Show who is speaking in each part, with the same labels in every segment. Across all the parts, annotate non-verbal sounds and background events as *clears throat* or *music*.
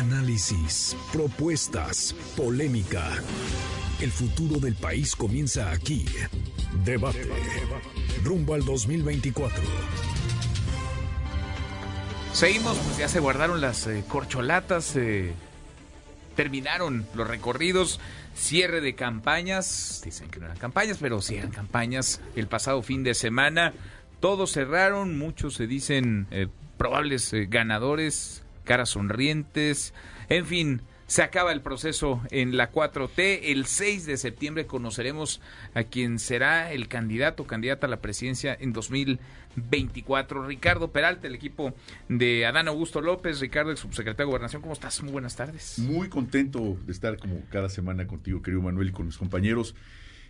Speaker 1: Análisis, propuestas, polémica. El futuro del país comienza aquí. Debate. Rumbo al 2024.
Speaker 2: Seguimos, pues ya se guardaron las eh, corcholatas, eh, terminaron los recorridos, cierre de campañas, dicen que no eran campañas, pero sí eran campañas el pasado fin de semana. Todos cerraron, muchos se dicen eh, probables ganadores, caras sonrientes, en fin, se acaba el proceso en la 4T. El 6 de septiembre conoceremos a quien será el candidato, candidata a la presidencia en 2024. Ricardo Peralta, el equipo de Adán Augusto López. Ricardo, el subsecretario de Gobernación, ¿cómo estás? Muy buenas tardes.
Speaker 3: Muy contento de estar como cada semana contigo, querido Manuel, y con mis compañeros.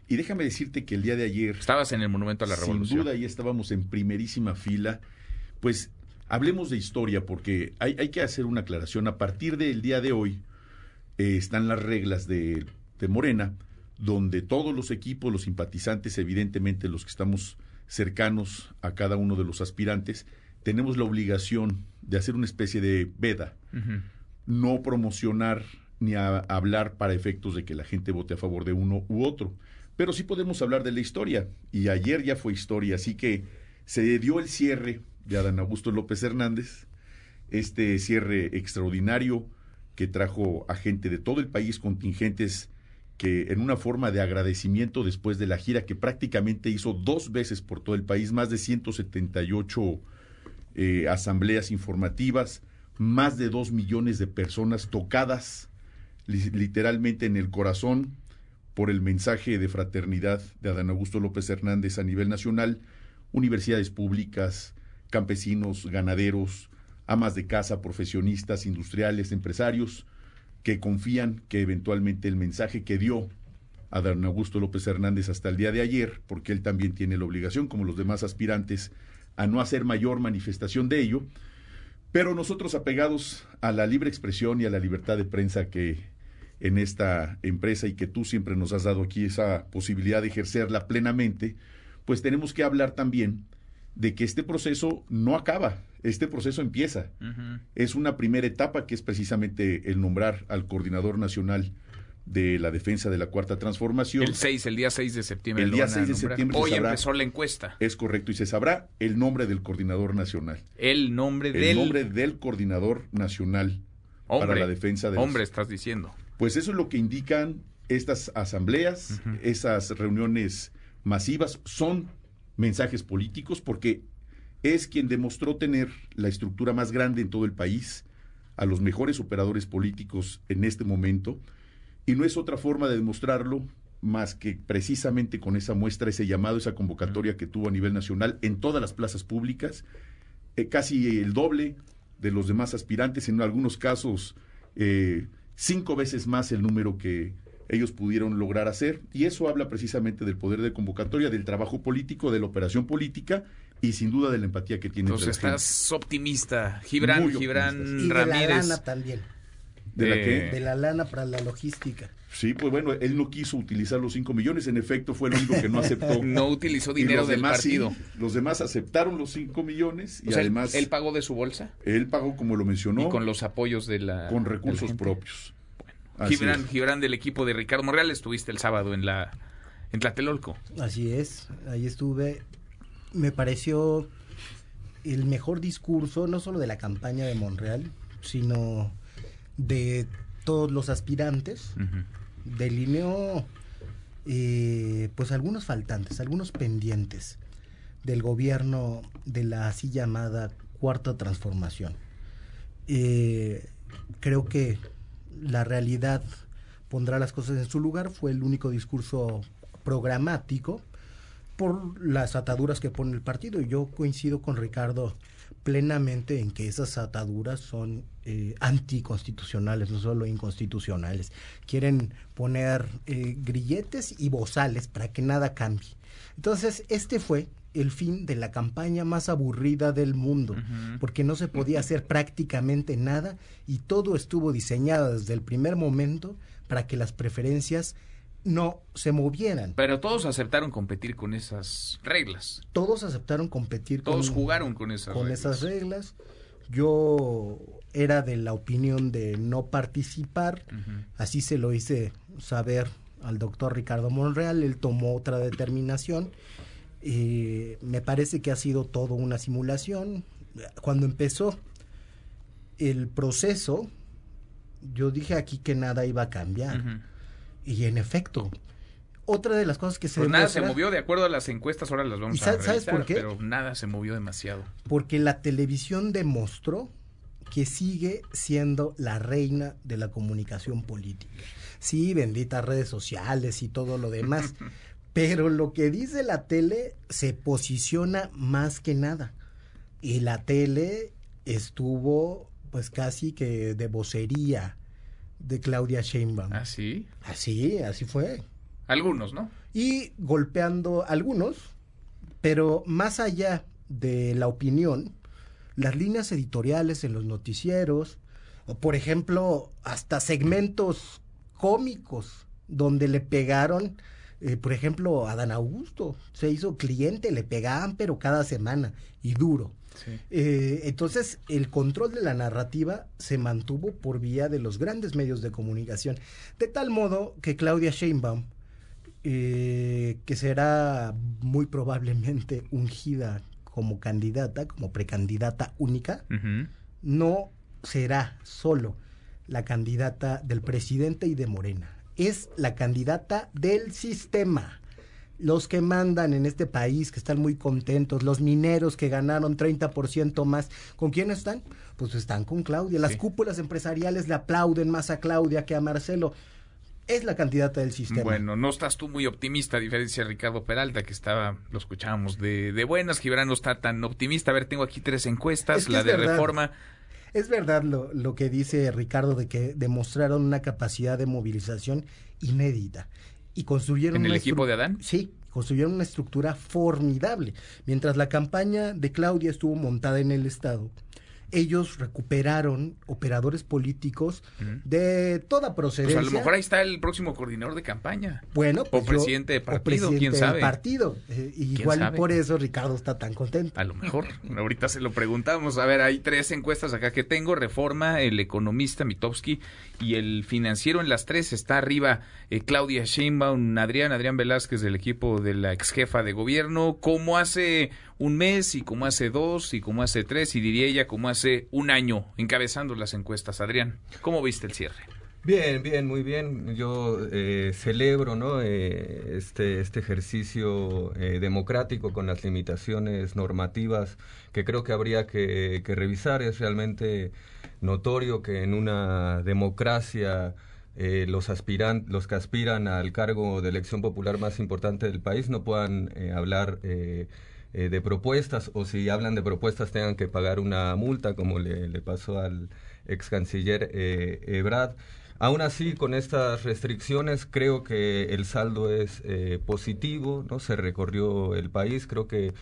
Speaker 3: Y déjame decirte que el día de ayer...
Speaker 2: Estabas en el Monumento a la Revolución.
Speaker 3: Sin duda, ahí estábamos en primerísima fila. Pues hablemos de historia, porque hay, hay que hacer una aclaración. A partir del día de hoy, eh, están las reglas de, de, Morena, donde todos los equipos, los simpatizantes, evidentemente los que estamos cercanos a cada uno de los aspirantes, tenemos la obligación de hacer una especie de veda, uh -huh. no promocionar ni a, hablar para efectos de que la gente vote a favor de uno u otro. Pero sí podemos hablar de la historia, y ayer ya fue historia, así que se dio el cierre de Adán Augusto López Hernández, este cierre extraordinario, que trajo a gente de todo el país, contingentes que en una forma de agradecimiento después de la gira que prácticamente hizo dos veces por todo el país, más de 178 eh, asambleas informativas, más de dos millones de personas tocadas li literalmente en el corazón por el mensaje de fraternidad de Adán Augusto López Hernández a nivel nacional, universidades públicas, campesinos, ganaderos, amas de casa, profesionistas, industriales, empresarios, que confían que eventualmente el mensaje que dio a don Augusto López Hernández hasta el día de ayer, porque él también tiene la obligación, como los demás aspirantes, a no hacer mayor manifestación de ello, pero nosotros apegados a la libre expresión y a la libertad de prensa que en esta empresa y que tú siempre nos has dado aquí esa posibilidad de ejercerla plenamente, pues tenemos que hablar también de que este proceso no acaba, este proceso empieza. Uh -huh. Es una primera etapa que es precisamente el nombrar al coordinador nacional de la defensa de la cuarta transformación.
Speaker 2: El 6, el día 6 de septiembre.
Speaker 3: El día 6 de septiembre.
Speaker 2: Hoy sabrá, empezó la encuesta.
Speaker 3: Es correcto, y se sabrá el nombre del coordinador nacional.
Speaker 2: El nombre
Speaker 3: el
Speaker 2: del...
Speaker 3: El nombre del coordinador nacional
Speaker 2: hombre,
Speaker 3: para la defensa de
Speaker 2: Hombre,
Speaker 3: los...
Speaker 2: estás diciendo.
Speaker 3: Pues eso es lo que indican estas asambleas, uh -huh. esas reuniones masivas, son mensajes políticos porque es quien demostró tener la estructura más grande en todo el país, a los mejores operadores políticos en este momento, y no es otra forma de demostrarlo más que precisamente con esa muestra, ese llamado, esa convocatoria que tuvo a nivel nacional en todas las plazas públicas, eh, casi el doble de los demás aspirantes, en algunos casos eh, cinco veces más el número que ellos pudieron lograr hacer, y eso habla precisamente del poder de convocatoria, del trabajo político, de la operación política y sin duda de la empatía que tiene.
Speaker 2: Entonces estás gente. optimista, Gibran,
Speaker 4: Muy
Speaker 2: Gibran
Speaker 4: optimista. Y
Speaker 2: Ramírez.
Speaker 4: De la lana también.
Speaker 3: ¿De la
Speaker 2: Eh,
Speaker 3: qué?
Speaker 4: De la lana para la logística.
Speaker 3: Sí, pues bueno, él no quiso utilizar los 5 millones, en efecto fue el único que no aceptó. *laughs*
Speaker 2: No utilizó dinero
Speaker 3: los
Speaker 2: del
Speaker 3: demás sí,
Speaker 2: partido.
Speaker 3: los demás aceptaron los 5 millones y
Speaker 2: O sea,
Speaker 3: además
Speaker 2: él pagó de su bolsa
Speaker 3: él pagó, como lo mencionó,
Speaker 2: y con los apoyos de la
Speaker 3: con
Speaker 2: la
Speaker 3: recursos propios.
Speaker 2: Gibran. Gibran del equipo de Ricardo Monreal, estuviste el sábado en la en Tlatelolco.
Speaker 4: Así es, ahí estuve. Me pareció el mejor discurso, no solo de la campaña de Monreal, sino de todos los aspirantes.
Speaker 2: Ujú.
Speaker 4: Delineó eh, pues algunos faltantes, algunos pendientes del gobierno de la así llamada cuarta transformación. Eh, creo que la realidad pondrá las cosas en su lugar. Fue el único discurso programático por las ataduras que pone el partido. Y yo coincido con Ricardo plenamente en que esas ataduras son eh, anticonstitucionales, no solo inconstitucionales. Quieren poner eh, grilletes y bozales para que nada cambie. Entonces, este fue el fin de la campaña más aburrida del mundo, porque no se podía hacer prácticamente nada y todo estuvo diseñado desde el primer momento para que las preferencias no se movieran.
Speaker 2: Pero todos aceptaron competir con esas reglas.
Speaker 4: Todos aceptaron competir
Speaker 2: Todos
Speaker 4: con,
Speaker 2: jugaron con esas
Speaker 4: con
Speaker 2: reglas.
Speaker 4: esas reglas. Yo era de la opinión de no participar, así se lo hice saber al doctor Ricardo Monreal, él tomó otra determinación, y me parece que ha sido todo una simulación. Cuando empezó el proceso, yo dije aquí que nada iba a cambiar. Y en efecto, otra de las cosas que se
Speaker 2: pues nada se movió de acuerdo a las encuestas, ahora las vamos a
Speaker 4: ¿Sabes por qué?
Speaker 2: Pero nada se movió demasiado.
Speaker 4: Porque la televisión demostró que sigue siendo la reina de la comunicación política. Sí, benditas redes sociales y todo lo demás, *laughs* pero lo que dice la tele se posiciona más que nada. Y la tele estuvo pues casi que de vocería de Claudia Sheinbaum.
Speaker 2: ¿Ah, sí?
Speaker 4: Así, así fue.
Speaker 2: Algunos, ¿no?
Speaker 4: Y golpeando algunos, pero más allá de la opinión, las líneas editoriales en los noticieros, o por ejemplo, hasta segmentos cómicos donde le pegaron, eh, por ejemplo, a Dan Augusto, se hizo cliente, le pegaban, pero cada semana, y duro. Eh, entonces, el control de la narrativa se mantuvo por vía de los grandes medios de comunicación, de tal modo que Claudia Sheinbaum, eh, que será muy probablemente *laughs* ungida como candidata, como precandidata única, no será solo la candidata del presidente y de Morena, es la candidata del sistema los que mandan en este país, que están muy contentos, los mineros que ganaron 30% más, ¿con quién están? Pues están con Claudia. Las cúpulas empresariales le aplauden más a Claudia que a Marcelo. Es la candidata del sistema.
Speaker 2: Bueno, no estás tú muy optimista, a diferencia de Ricardo Peralta, que estaba, lo escuchábamos, de, de buenas. Gibran no está tan optimista. A ver, tengo aquí tres encuestas, la de reforma.
Speaker 4: Es verdad lo, lo que dice Ricardo de que demostraron una capacidad de movilización inédita y construyeron...
Speaker 2: ¿En el equipo de Adán?
Speaker 4: Sí, construyeron una estructura formidable. Mientras la campaña de Claudia estuvo montada en el Estado, ellos recuperaron operadores políticos de toda procedencia.
Speaker 2: Pues a lo mejor ahí está el próximo coordinador de campaña.
Speaker 4: Bueno,
Speaker 2: pues o presidente de partido, quién sabe.
Speaker 4: partido. Eh, igual por eso Ricardo está tan contento.
Speaker 2: A lo mejor. Ahorita se lo preguntamos. A ver, hay tres encuestas acá que tengo. Reforma, el economista Mitowski y el financiero en las tres. Está arriba eh, Claudia Sheinbaum, Adrián, Adrián Velázquez del equipo de la ex jefa de gobierno. Como hace un mes y como hace dos y como hace tres y diría ella como hace un año encabezando las encuestas. Adrián, ¿cómo viste el cierre?
Speaker 5: Bien, bien, muy bien. Yo eh, celebro ¿no? Eh, este, este ejercicio eh, democrático con las limitaciones normativas que creo que habría que, que revisar. Es realmente notorio que en una democracia los, aspiran, los que aspiran al cargo de elección popular más importante del país no puedan hablar eh, de propuestas o si hablan de propuestas tengan que pagar una multa como le, pasó al ex canciller eh, Ebrard. Aún así, con estas restricciones, creo que el saldo es eh, positivo, ¿no? Se recorrió el país, creo que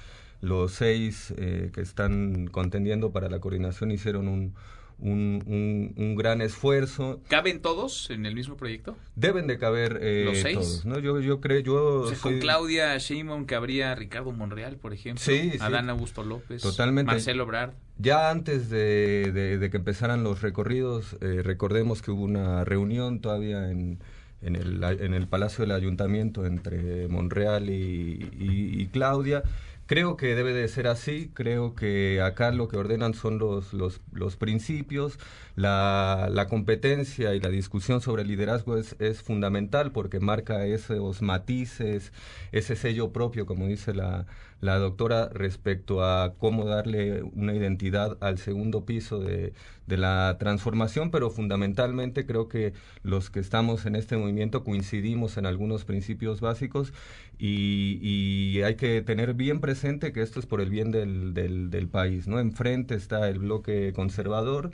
Speaker 5: los seis eh, que están contendiendo para la coordinación hicieron un, un, un, gran esfuerzo.
Speaker 2: ¿Caben todos en el mismo proyecto?
Speaker 5: Deben de caber eh, ¿Los seis? todos. ¿no? Yo, yo creo, yo
Speaker 2: Con Claudia Sheinbaum cabría Ricardo Monreal, por ejemplo. Sí, Adán Augusto López.
Speaker 5: Totalmente.
Speaker 2: Marcelo Brad.
Speaker 5: Ya antes de, de, que empezaran los recorridos, eh, recordemos que hubo una reunión todavía en, en, el, en el Palacio del Ayuntamiento entre Monreal y, y, y Claudia Creo que debe de ser así, creo que acá lo que ordenan son los, los, principios, la, la, competencia y la discusión sobre el liderazgo es, es, fundamental porque marca esos matices, ese sello propio, como dice la, la doctora, respecto a cómo darle una identidad al segundo piso de, de la transformación, pero fundamentalmente creo que los que estamos en este movimiento coincidimos en algunos principios básicos y, hay que tener bien presente que esto es por el bien del, del, país. ¿no? Enfrente está el bloque conservador,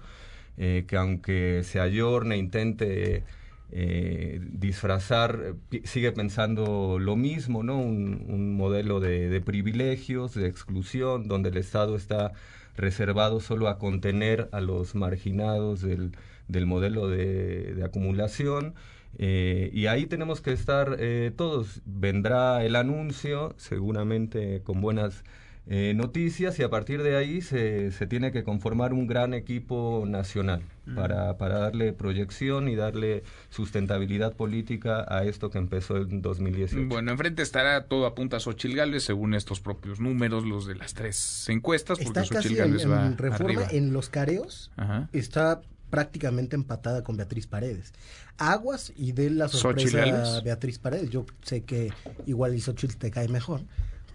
Speaker 5: eh, que aunque se ayorne, intente eh, disfrazar, sigue pensando lo mismo, ¿no? Un, modelo de, de, privilegios, de exclusión, donde el Estado está reservado solo a contener a los marginados del, del modelo de, acumulación. Eh, y ahí tenemos que estar eh, todos. Vendrá el anuncio, seguramente con buenas eh, noticias y a partir de ahí se, se, tiene que conformar un gran equipo nacional para, para, darle proyección y darle sustentabilidad política a esto que empezó en 2018.
Speaker 2: Bueno, enfrente estará todo apunta a Xochil Gálvez según estos propios números, los de las tres encuestas, porque
Speaker 4: está
Speaker 2: Xochil
Speaker 4: casi
Speaker 2: Gálvez
Speaker 4: en,
Speaker 2: va
Speaker 4: en reforma,
Speaker 2: arriba.
Speaker 4: en los careos,
Speaker 2: Ajá.
Speaker 4: está prácticamente empatada con Beatriz Paredes. Aguas y de la
Speaker 2: ¿Xochitl
Speaker 4: sorpresa Beatriz Paredes. Yo sé que igual y Xochitl te cae mejor.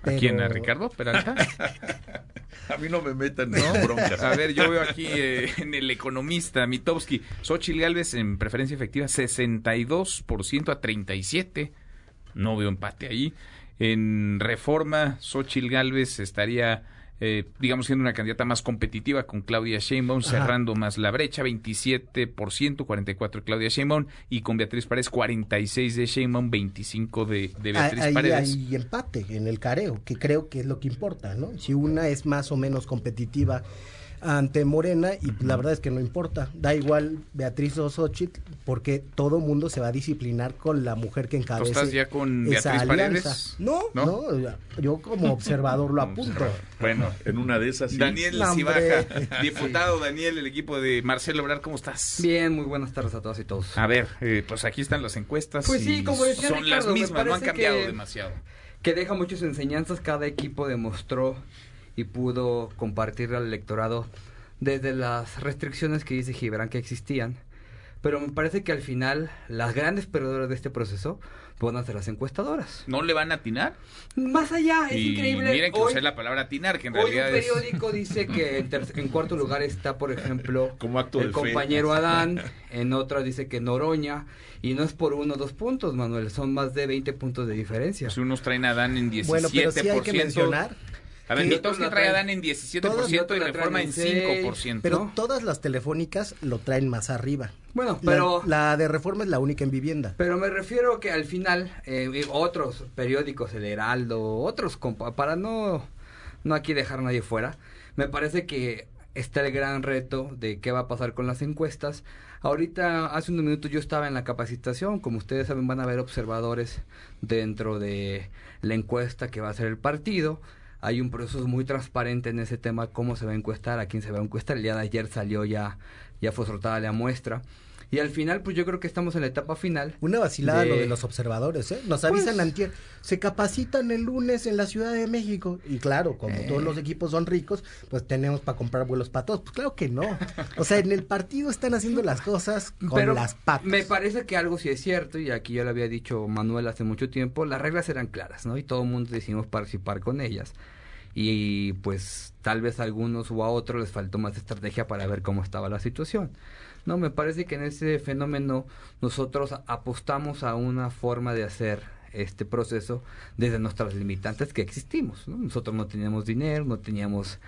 Speaker 2: ¿A quién? ¿A Ricardo Peralta? *laughs*
Speaker 3: A mí no me metan en broncas.
Speaker 2: A ver, yo veo aquí eh, en el economista Mitowski, Xochitl Gálvez en preferencia efectiva 62% a 37. No veo empate ahí. En reforma, Xochitl Gálvez estaría, eh, digamos, siendo una candidata más competitiva con Claudia Sheinbaum,
Speaker 4: Ajá.
Speaker 2: cerrando más la brecha, 27%, 44 de Claudia Sheinbaum, y con Beatriz Paredes, 46 de Sheinbaum, 25 de, de Beatriz
Speaker 4: ahí
Speaker 2: Paredes.
Speaker 4: hay empate en el careo, que creo que es lo que importa, ¿no? Si una es más o menos competitiva ante Morena, y la verdad es que no importa, da igual Beatriz o Xochitl, porque todo mundo se va a disciplinar con la mujer que
Speaker 2: ¿Tú
Speaker 4: encabece
Speaker 2: estás ya con
Speaker 4: esa
Speaker 2: Beatriz
Speaker 4: alianza.
Speaker 2: Paredes?
Speaker 4: No,
Speaker 2: ¿No?
Speaker 4: no, yo como *laughs* observador lo apunto.
Speaker 2: Bueno,
Speaker 3: En una de esas sí.
Speaker 2: Daniel Cibaja, *laughs* diputado Daniel, el equipo de Marcelo Obrar, ¿cómo estás?
Speaker 6: Bien, muy buenas tardes a todas y todos.
Speaker 2: A ver, eh, pues aquí están las encuestas.
Speaker 6: Pues sí, como decía
Speaker 2: son
Speaker 6: Ricardo,
Speaker 2: las mismas, no han cambiado
Speaker 6: que-
Speaker 2: demasiado.
Speaker 6: Que deja muchas enseñanzas, cada equipo demostró y pudo compartir al electorado desde las restricciones que dice Gibran que existían. Pero me parece que al final las grandes perdedoras de este proceso van a ser las encuestadoras.
Speaker 2: ¿No le van a atinar?
Speaker 6: Más allá, es
Speaker 2: y
Speaker 6: increíble.
Speaker 2: miren que
Speaker 6: hoy,
Speaker 2: usé la palabra atinar, que en
Speaker 6: hoy un
Speaker 2: realidad es...
Speaker 6: periódico *laughs* dice que en, cuarto lugar está, por ejemplo, *laughs*
Speaker 3: Como acto
Speaker 6: el
Speaker 3: fe.
Speaker 6: compañero Adán, *laughs* en otra dice que Noroña, y no es por uno o dos puntos, Manuel, son más de 20 puntos de diferencia.
Speaker 2: Pues unos traen a Dan en 17%.
Speaker 4: Bueno, pero sí hay que mencionar
Speaker 2: A ver,
Speaker 4: que-
Speaker 2: trae a Dan en
Speaker 4: todas
Speaker 2: 17% y Reforma en
Speaker 6: en seis,
Speaker 2: 5%.
Speaker 4: Pero todas las telefónicas lo traen más arriba.
Speaker 6: Bueno,
Speaker 4: La-
Speaker 6: pero...
Speaker 4: la, de reforma es la única en vivienda.
Speaker 6: Pero me refiero que al final eh, otros periódicos, El Heraldo, otros, compa- para no, no aquí dejar a nadie fuera, me parece que está el gran reto de qué va a pasar con las encuestas. Ahorita, hace unos minutos yo estaba en la capacitación, como ustedes saben van a haber observadores dentro de la encuesta que va a hacer el partido. Hay un proceso muy transparente en ese tema, cómo se va a encuestar, a quién se va a encuestar. El día de ayer salió ya, ya fue soltada la muestra. Y al final, pues yo creo que estamos en la etapa final.
Speaker 4: Una vacilada
Speaker 6: de-
Speaker 4: lo de los observadores, ¿eh? Nos avisan
Speaker 6: Pues-
Speaker 4: antier, se capacitan el lunes en la Ciudad de México. Y claro, como
Speaker 6: Eh.
Speaker 4: todos los equipos son ricos, pues tenemos para comprar vuelos para todos. Pues claro que no. O sea, en el partido están haciendo las cosas con
Speaker 6: Pero
Speaker 4: las patas.
Speaker 6: Me parece que algo sí es cierto, y aquí ya lo había dicho Manuel hace mucho tiempo, las reglas eran claras, ¿no? Y todo el mundo decidimos participar con ellas. Y pues tal vez a algunos o a otros les faltó más estrategia para ver cómo estaba la situación. No, me parece que en ese fenómeno nosotros apostamos a una forma de hacer este proceso desde nuestras limitantes que existimos. ¿no? Nosotros no teníamos dinero, no teníamos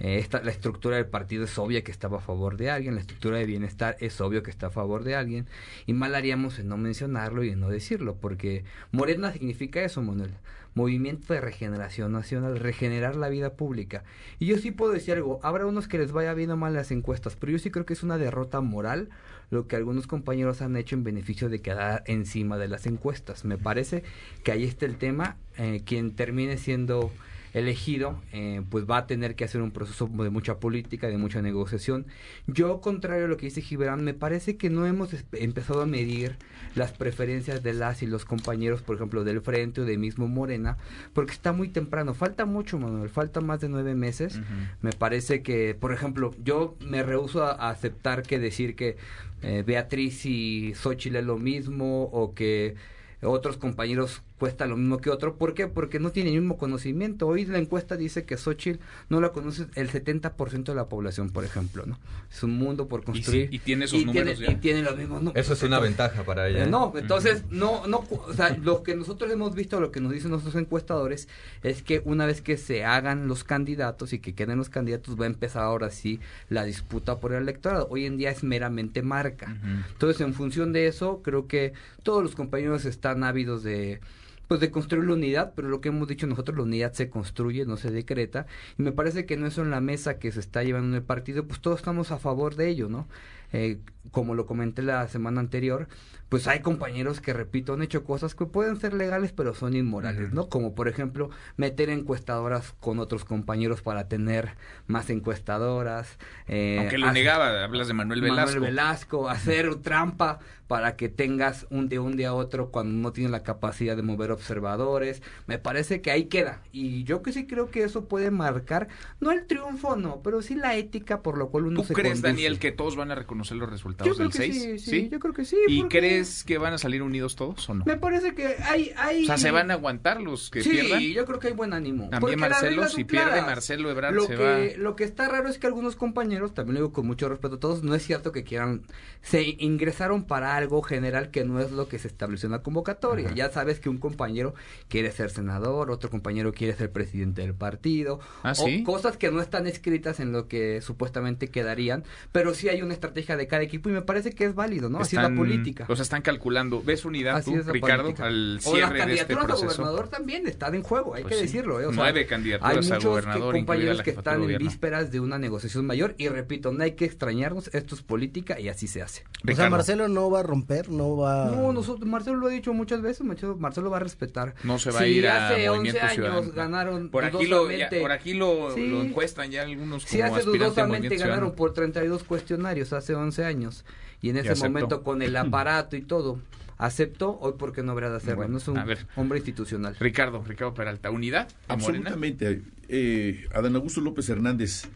Speaker 6: eh, esta, la estructura del partido es obvia que estaba a favor de alguien, la estructura de bienestar es obvio que está a favor de alguien y mal haríamos en no mencionarlo y en no decirlo porque Morena significa eso, Manuel. Movimiento de regeneración nacional, regenerar la vida pública. Y yo sí puedo decir algo, habrá unos que les vaya bien o mal las encuestas, pero yo sí creo que es una derrota moral lo que algunos compañeros han hecho en beneficio de quedar encima de las encuestas. Me parece que ahí está el tema. Eh, quien termine siendo elegido, eh, pues va a tener que hacer un proceso de mucha política, de mucha negociación. Yo, contrario a lo que dice Gibran, me parece que no hemos empezado a medir las preferencias de las y los compañeros, por ejemplo, del Frente o de mismo Morena, porque está muy temprano. Falta mucho, Manuel, falta más de nueve meses. Me parece que, por ejemplo, yo me rehuso a, a aceptar que decir que eh, Beatriz y Xochitl es lo mismo o que otros compañeros cuesta lo mismo que otro. ¿Por qué? Porque no tienen el mismo conocimiento. Hoy la encuesta dice que Xochitl no la conoce el 70% de la población, por ejemplo, ¿no? Es un mundo por construir.
Speaker 2: y tiene esos números
Speaker 6: tiene,
Speaker 2: ya.
Speaker 6: y tiene los mismos números.
Speaker 5: Eso es una
Speaker 6: Entonces,
Speaker 5: ventaja para ella.
Speaker 6: eh. No, entonces, no, no, o sea, lo que nosotros hemos visto, lo que nos dicen nuestros encuestadores, es que una vez que se hagan los candidatos y que queden los candidatos, va a empezar ahora sí la disputa por el electorado. Hoy en día es meramente marca. Entonces, en función de eso, creo que todos los compañeros están ávidos de pues de construir la unidad, pero lo que hemos dicho nosotros, la unidad se construye, no se decreta, y me parece que no eso en la mesa que se está llevando en el partido, pues todos estamos a favor de ello, ¿no? Eh, como lo comenté la semana anterior, pues hay compañeros que, repito, han hecho cosas que pueden ser legales, pero son inmorales, ¿no? Como, por ejemplo, meter encuestadoras con otros compañeros para tener más encuestadoras.
Speaker 2: Eh, Aunque lo negaba, hablas de Manuel Velasco.
Speaker 6: Manuel Velasco, hacer trampa para que tengas un de un día a otro cuando no tienes la capacidad de mover observadores. Me parece que ahí queda. Y yo que sí creo que eso puede marcar, no el triunfo, no, pero sí la ética por lo cual uno
Speaker 2: ¿Tú crees, Daniel, que todos van a reconocer los resultados del 6?
Speaker 6: Sí, sí, yo creo que sí.
Speaker 2: ¿Y crees que van a salir unidos todos o no?
Speaker 6: Me parece que hay... hay...
Speaker 2: O sea, ¿se van a aguantar los que pierdan?
Speaker 6: Sí, yo creo que hay buen ánimo.
Speaker 2: También Marcelo, si pierde Marcelo Ebrard,
Speaker 6: lo
Speaker 2: se
Speaker 6: que,
Speaker 2: va...
Speaker 6: Lo que está raro es que algunos compañeros, también lo digo con mucho respeto a todos, no es cierto que quieran... Se ingresaron para algo general que no es lo que se estableció en la convocatoria. Ya sabes que un compañero quiere ser senador, otro compañero quiere ser presidente del partido,
Speaker 2: ¿Ah,
Speaker 6: o cosas que no están escritas en lo que supuestamente quedarían, pero sí hay una estrategia de cada equipo y me parece que es válido, ¿no? Así es la política.
Speaker 2: O sea, están calculando. ¿Ves unidad tú, Ricardo, al cierre de este proceso?
Speaker 6: a gobernador también están en juego, hay
Speaker 2: Pues
Speaker 6: que
Speaker 2: sí.
Speaker 6: decirlo. ¿eh? O sea,
Speaker 2: Nueve candidaturas
Speaker 6: hay
Speaker 2: a gobernador,
Speaker 6: que- compañeros que están en vísperas de una negociación mayor y repito, no hay que extrañarnos, esto es política y así se hace.
Speaker 4: O sea, Marcelo no va a romper, no va...
Speaker 6: No, nosotros, Marcelo lo ha dicho muchas veces, Marcelo, Marcelo va a respetar.
Speaker 2: No se va a ir a
Speaker 6: hace 11
Speaker 2: Movimiento
Speaker 6: años
Speaker 2: Ciudadano.
Speaker 6: ganaron
Speaker 2: Por aquí, lo, ya- por aquí lo,
Speaker 6: Sí.
Speaker 2: lo encuestan ya algunos como
Speaker 6: Si hace dudosamente ganaron por 32 cuestionarios hace 11 años y en ese momento con el *clears throat* aparato y todo aceptó, hoy por qué no habría de hacerlo,
Speaker 2: Bueno,
Speaker 6: no es un
Speaker 2: a ver.
Speaker 6: hombre institucional.
Speaker 2: Ricardo, Ricardo Peralta, ¿unidad?
Speaker 3: Absolutamente. Eh, Adán Augusto López Hernández,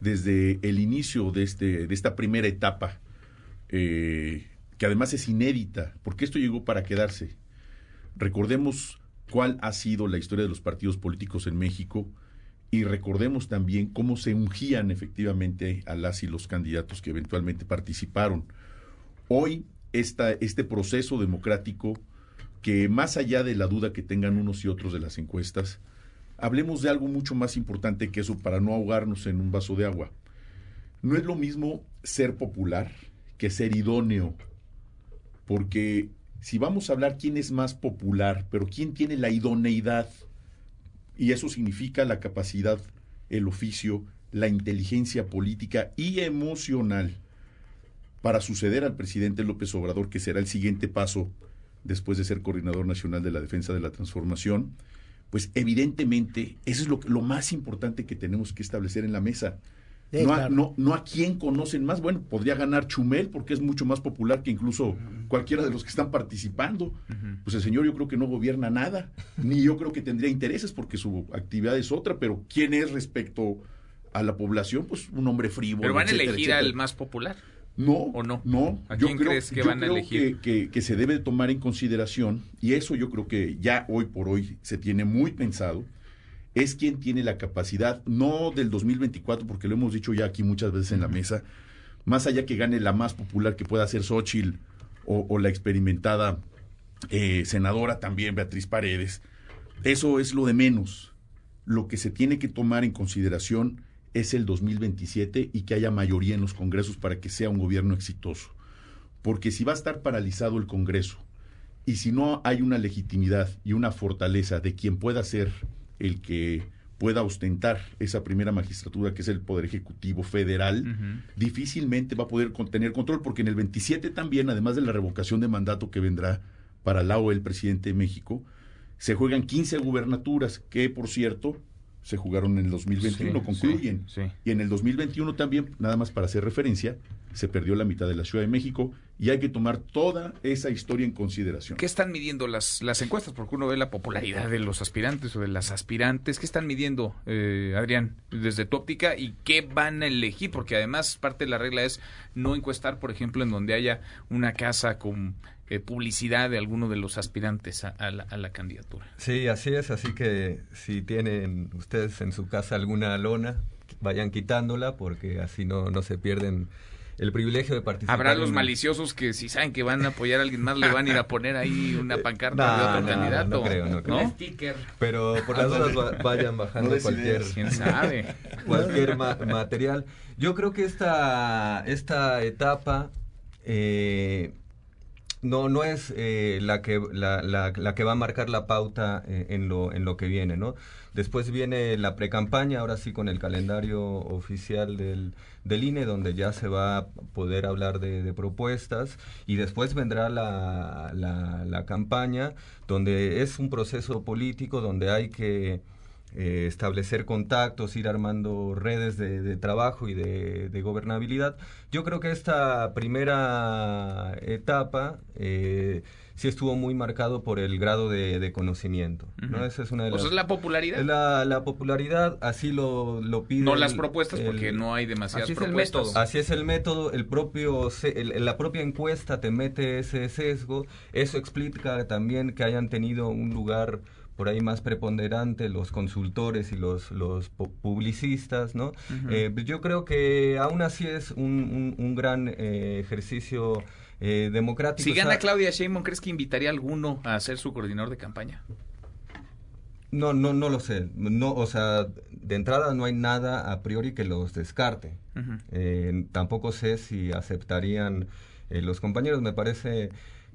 Speaker 3: desde el inicio de, este, de esta primera etapa, eh, que además es inédita, porque esto llegó para quedarse. Recordemos cuál ha sido la historia de los partidos políticos en México y recordemos también cómo se ungían efectivamente a las y los candidatos que eventualmente participaron. Hoy esta, este proceso democrático que más allá de la duda que tengan unos y otros de las encuestas, hablemos de algo mucho más importante que eso para no ahogarnos en un vaso de agua. No es lo mismo ser popular que ser idóneo, porque si vamos a hablar quién es más popular, pero quién tiene la idoneidad, y eso significa la capacidad, el oficio, la inteligencia política y emocional para suceder al presidente López Obrador, que será el siguiente paso después de ser coordinador nacional de la defensa de la transformación, pues evidentemente eso es lo, lo más importante que tenemos que establecer en la mesa.
Speaker 4: Sí,
Speaker 3: no, a,
Speaker 4: claro.
Speaker 3: no, no a quién conocen más. Bueno, podría ganar Chumel porque es mucho más popular que incluso cualquiera de los que están participando. Pues el señor yo creo que no gobierna nada, *laughs* ni yo creo que tendría intereses porque su actividad es otra, pero ¿quién es respecto a la población? Pues un hombre frívolo.
Speaker 2: Pero van a elegir
Speaker 3: etcétera.
Speaker 2: al más popular.
Speaker 3: No,
Speaker 2: ¿O no?
Speaker 3: No.
Speaker 2: ¿A
Speaker 3: yo
Speaker 2: quién
Speaker 3: creo,
Speaker 2: crees que
Speaker 3: yo
Speaker 2: van a elegir?
Speaker 3: Que, que- que se debe tomar en consideración, y eso yo creo que ya hoy por hoy se tiene muy pensado, es quien tiene la capacidad, no del 2024, porque lo hemos dicho ya aquí muchas veces en la mesa, más allá que gane la más popular que pueda ser Xochitl o, o la experimentada eh, senadora también, Beatriz Paredes, eso es lo de menos. Lo que se tiene que tomar en consideración es el 2027 y que haya mayoría en los congresos para que sea un gobierno exitoso. Porque si va a estar paralizado el Congreso y si no hay una legitimidad y una fortaleza de quien pueda ser el que pueda ostentar esa primera magistratura que es el Poder Ejecutivo Federal, difícilmente va a poder tener control, porque en el 27 también, además de la revocación de mandato que vendrá para la o el presidente de México, se juegan 15 gubernaturas, que por cierto se jugaron en el 2021,
Speaker 2: Sí,
Speaker 3: concluyen.
Speaker 2: sí, sí.
Speaker 3: Y en el 2021 también, nada más para hacer referencia, se perdió la mitad de la Ciudad de México y hay que tomar toda esa historia en consideración.
Speaker 2: ¿Qué están midiendo las, las encuestas? Porque uno ve la popularidad de los aspirantes o de las aspirantes. ¿Qué están midiendo, eh, Adrián, desde tu óptica? ¿Y qué van a elegir? Porque además parte de la regla es no encuestar, por ejemplo, en donde haya una casa con eh, publicidad de alguno de los aspirantes a, a la, a la candidatura.
Speaker 5: Sí, así es, así que si tienen ustedes en su casa alguna lona, vayan quitándola porque así no, no se pierden el privilegio de participar.
Speaker 2: Habrá los
Speaker 5: en-
Speaker 2: maliciosos que si saben que van a apoyar a alguien más, le van a ir a poner ahí una *laughs* pancarta de
Speaker 5: No,
Speaker 2: otro
Speaker 5: no,
Speaker 2: candidato.
Speaker 5: no creo, no creo.
Speaker 6: Un sticker.
Speaker 5: Pero por las dudas va- vayan bajando
Speaker 3: No
Speaker 5: cualquier.
Speaker 2: ¿Quién sabe? *laughs*
Speaker 5: cualquier ma- material. Yo creo que esta, esta etapa eh, no, no es eh, la, que, la, la, la, que va a marcar la pauta eh, en, lo, en lo que viene, ¿no? Después viene la precampaña, ahora sí con el calendario oficial del, del INE, donde ya se va a poder hablar de, de propuestas, y después vendrá la, la, la campaña, donde es un proceso político, donde hay que eh, establecer contactos, ir armando redes de, de trabajo y de, de, gobernabilidad. Yo creo que esta primera etapa eh, sí estuvo muy marcado por el grado de, conocimiento. Uh -huh. ¿no? Esa es una de
Speaker 2: las, o sea, es la popularidad.
Speaker 5: La, la, popularidad, así lo, lo pide.
Speaker 2: No las propuestas, el, porque no hay demasiadas
Speaker 5: así
Speaker 2: propuestas.
Speaker 5: Es el método. Así es el método, el propio, el, la propia encuesta te mete ese sesgo. Eso explica también que hayan tenido un lugar por ahí más preponderante los consultores y los, los publicistas, ¿no? Uh -huh. eh, yo creo que aún así es un, un, un gran eh, ejercicio eh, democrático.
Speaker 2: Si gana o sea, Claudia Sheinbaum, ¿crees que invitaría a alguno a ser su coordinador de campaña?
Speaker 5: No, no, no lo sé. No, o sea, de entrada no hay nada a priori que los descarte. Uh -huh. tampoco sé si aceptarían los compañeros. Me parece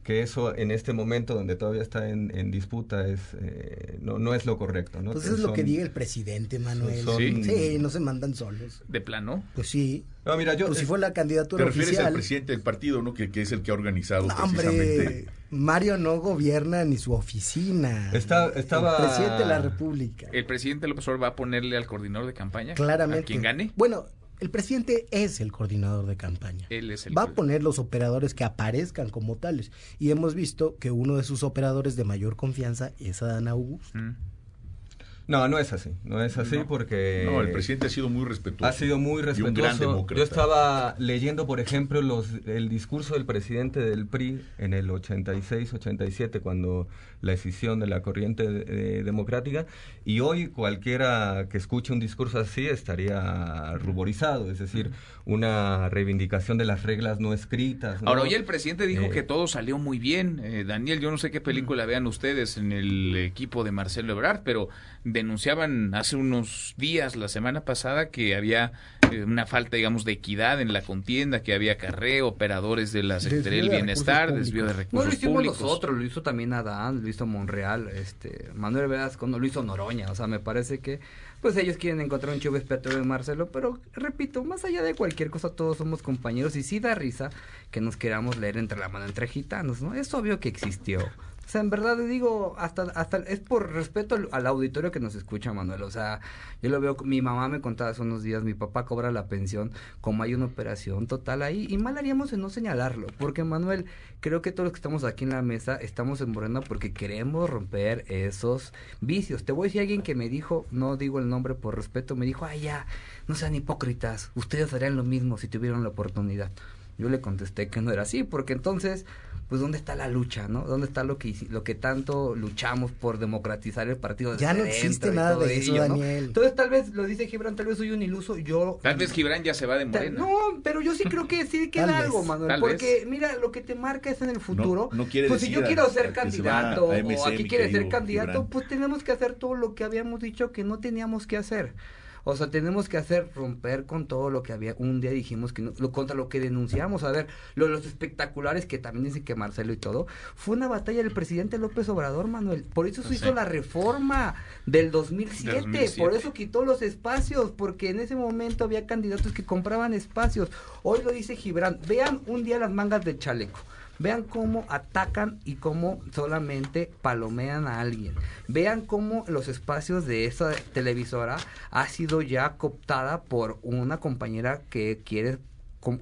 Speaker 5: que eso en este momento donde todavía está en, en disputa es eh, no, no es lo correcto. ¿no?
Speaker 4: Pues es son, lo que diga el presidente, Manuel. Son, ¿Sí? sí, no se mandan solos.
Speaker 2: ¿De plano?
Speaker 4: Pues sí.
Speaker 5: No, mira, yo,
Speaker 4: pues si fue la candidatura
Speaker 3: te refieres
Speaker 4: oficial.
Speaker 3: al presidente del partido, ¿no? Que, que es el que ha organizado
Speaker 4: no,
Speaker 3: precisamente.
Speaker 4: Hombre, Mario no gobierna ni su oficina.
Speaker 5: Está, estaba...
Speaker 4: El presidente de la República.
Speaker 2: ¿El presidente López Obrador va a ponerle al coordinador de campaña?
Speaker 4: Claramente.
Speaker 2: ¿A quien gane?
Speaker 4: Bueno, el presidente es el coordinador de campaña.
Speaker 2: Él es el
Speaker 4: Va a poner los operadores que aparezcan como tales. Y hemos visto que uno de sus operadores de mayor confianza es Adán Augusto. Mm.
Speaker 5: No, no es así, no es así
Speaker 3: no,
Speaker 5: porque...
Speaker 3: No, el presidente ha sido muy respetuoso.
Speaker 5: Ha sido muy respetuoso.
Speaker 3: Y un gran demócrata.
Speaker 5: Yo estaba leyendo, por ejemplo, los, el discurso del presidente del PRI en el 86-87, cuando la decisión de la corriente de, democrática, y hoy cualquiera que escuche un discurso así estaría ruborizado, es decir, una reivindicación de las reglas no escritas. ¿no?
Speaker 2: Ahora, hoy el presidente dijo eh, que todo salió muy bien. Eh, Daniel, yo no sé qué película vean ustedes en el equipo de Marcelo Ebrard, pero denunciaban hace unos días, la semana pasada, que había eh, una falta, digamos, de equidad en la contienda, que había carreo, operadores de la Secretaría del Bienestar, desvío de recursos
Speaker 6: No lo hicimos
Speaker 2: públicos.
Speaker 6: nosotros, lo hizo también Adán, lo hizo Monreal, este, Manuel Velasco, no, lo hizo Noroña, o sea, me parece que pues ellos quieren encontrar un chivo expiatorio de Marcelo, pero repito, más allá de cualquier cosa, todos somos compañeros y sí da risa que nos queramos leer entre la mano entre gitanos, ¿no? Es obvio que existió. O sea, en verdad digo, hasta, hasta es por respeto al, al, auditorio que nos escucha, Manuel. O sea, yo lo veo, mi mamá me contaba hace unos días, mi papá cobra la pensión, como hay una operación total ahí, y mal haríamos en no señalarlo, porque Manuel, creo que todos los que estamos aquí en la mesa estamos en Morena porque queremos romper esos vicios. Te voy a decir alguien que me dijo, no digo el nombre por respeto, me dijo, ay ya, no sean hipócritas, ustedes harían lo mismo si tuvieran la oportunidad. Yo le contesté que no era así, porque entonces pues dónde está la lucha, ¿no? ¿Dónde está lo que lo que tanto luchamos por democratizar el partido de
Speaker 4: Ya no existe nada de eso,
Speaker 6: ello,
Speaker 4: Daniel.
Speaker 6: ¿no? Entonces tal vez lo dice Gibran, tal vez soy un iluso, yo
Speaker 2: Tal vez Gibran ya se va de Morena.
Speaker 6: No, pero yo sí creo que sí *laughs* queda algo, Manuel,
Speaker 2: tal
Speaker 6: porque
Speaker 2: vez.
Speaker 6: mira, lo que te marca es en el futuro.
Speaker 3: No, no quiere
Speaker 6: pues si yo quiero ser candidato
Speaker 3: a, a MC,
Speaker 6: o aquí quiere ser candidato,
Speaker 3: Gibran.
Speaker 6: pues tenemos que hacer todo lo que habíamos dicho que no teníamos que hacer. O sea, tenemos que hacer romper con todo lo que había. Un día dijimos que no, lo, contra lo que denunciamos. A ver, lo, los espectaculares que también dicen que Marcelo y todo. Fue una batalla del presidente López Obrador, Manuel. Por eso se hizo la reforma del 2007, 2007. Por eso quitó los espacios. Porque en ese momento había candidatos que compraban espacios. Hoy lo dice Gibran. Vean un día las mangas de chaleco. Vean cómo atacan y cómo solamente palomean a alguien. Vean cómo los espacios de esa televisora ha sido ya cooptada por una compañera que quiere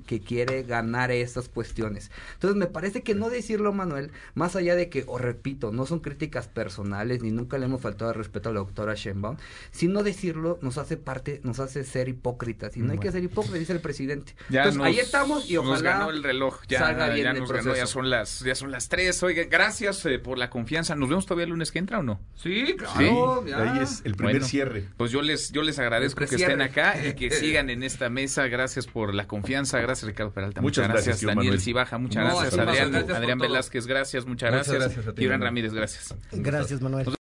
Speaker 6: que quiere ganar esas cuestiones. Entonces me parece que no decirlo, Manuel, más allá de que, o repito, no son críticas personales, ni nunca le hemos faltado el respeto a la doctora Sheinbaum, sino decirlo nos hace parte, nos hace ser hipócritas, y no bueno. hay que ser hipócritas, dice el presidente.
Speaker 2: Ya
Speaker 6: Entonces
Speaker 2: nos,
Speaker 6: ahí estamos y ojalá
Speaker 2: nos ganó el reloj, ya,
Speaker 6: salga bien
Speaker 2: ya
Speaker 6: el
Speaker 2: nos ganó, ya son las, ya son las tres. Oiga, gracias eh, por la confianza. ¿Nos vemos todavía el lunes que entra o no?
Speaker 6: Sí, claro.
Speaker 3: Sí, ahí es el primer
Speaker 2: bueno,
Speaker 3: cierre.
Speaker 2: Pues yo les, yo les agradezco que estén acá y que *laughs* sigan en esta mesa. Gracias por la confianza. Gracias, Ricardo Peralta.
Speaker 3: Muchas,
Speaker 2: muchas
Speaker 3: gracias,
Speaker 2: Daniel. Cibaja, muchas
Speaker 6: No,
Speaker 2: gracias.
Speaker 6: Adrián,
Speaker 2: Adrián,
Speaker 6: gracias
Speaker 2: Adrián. Velázquez, gracias, muchas,
Speaker 5: Muchas
Speaker 2: gracias.
Speaker 5: gracias.
Speaker 2: Ramírez, gracias.
Speaker 4: Gracias, Manuel.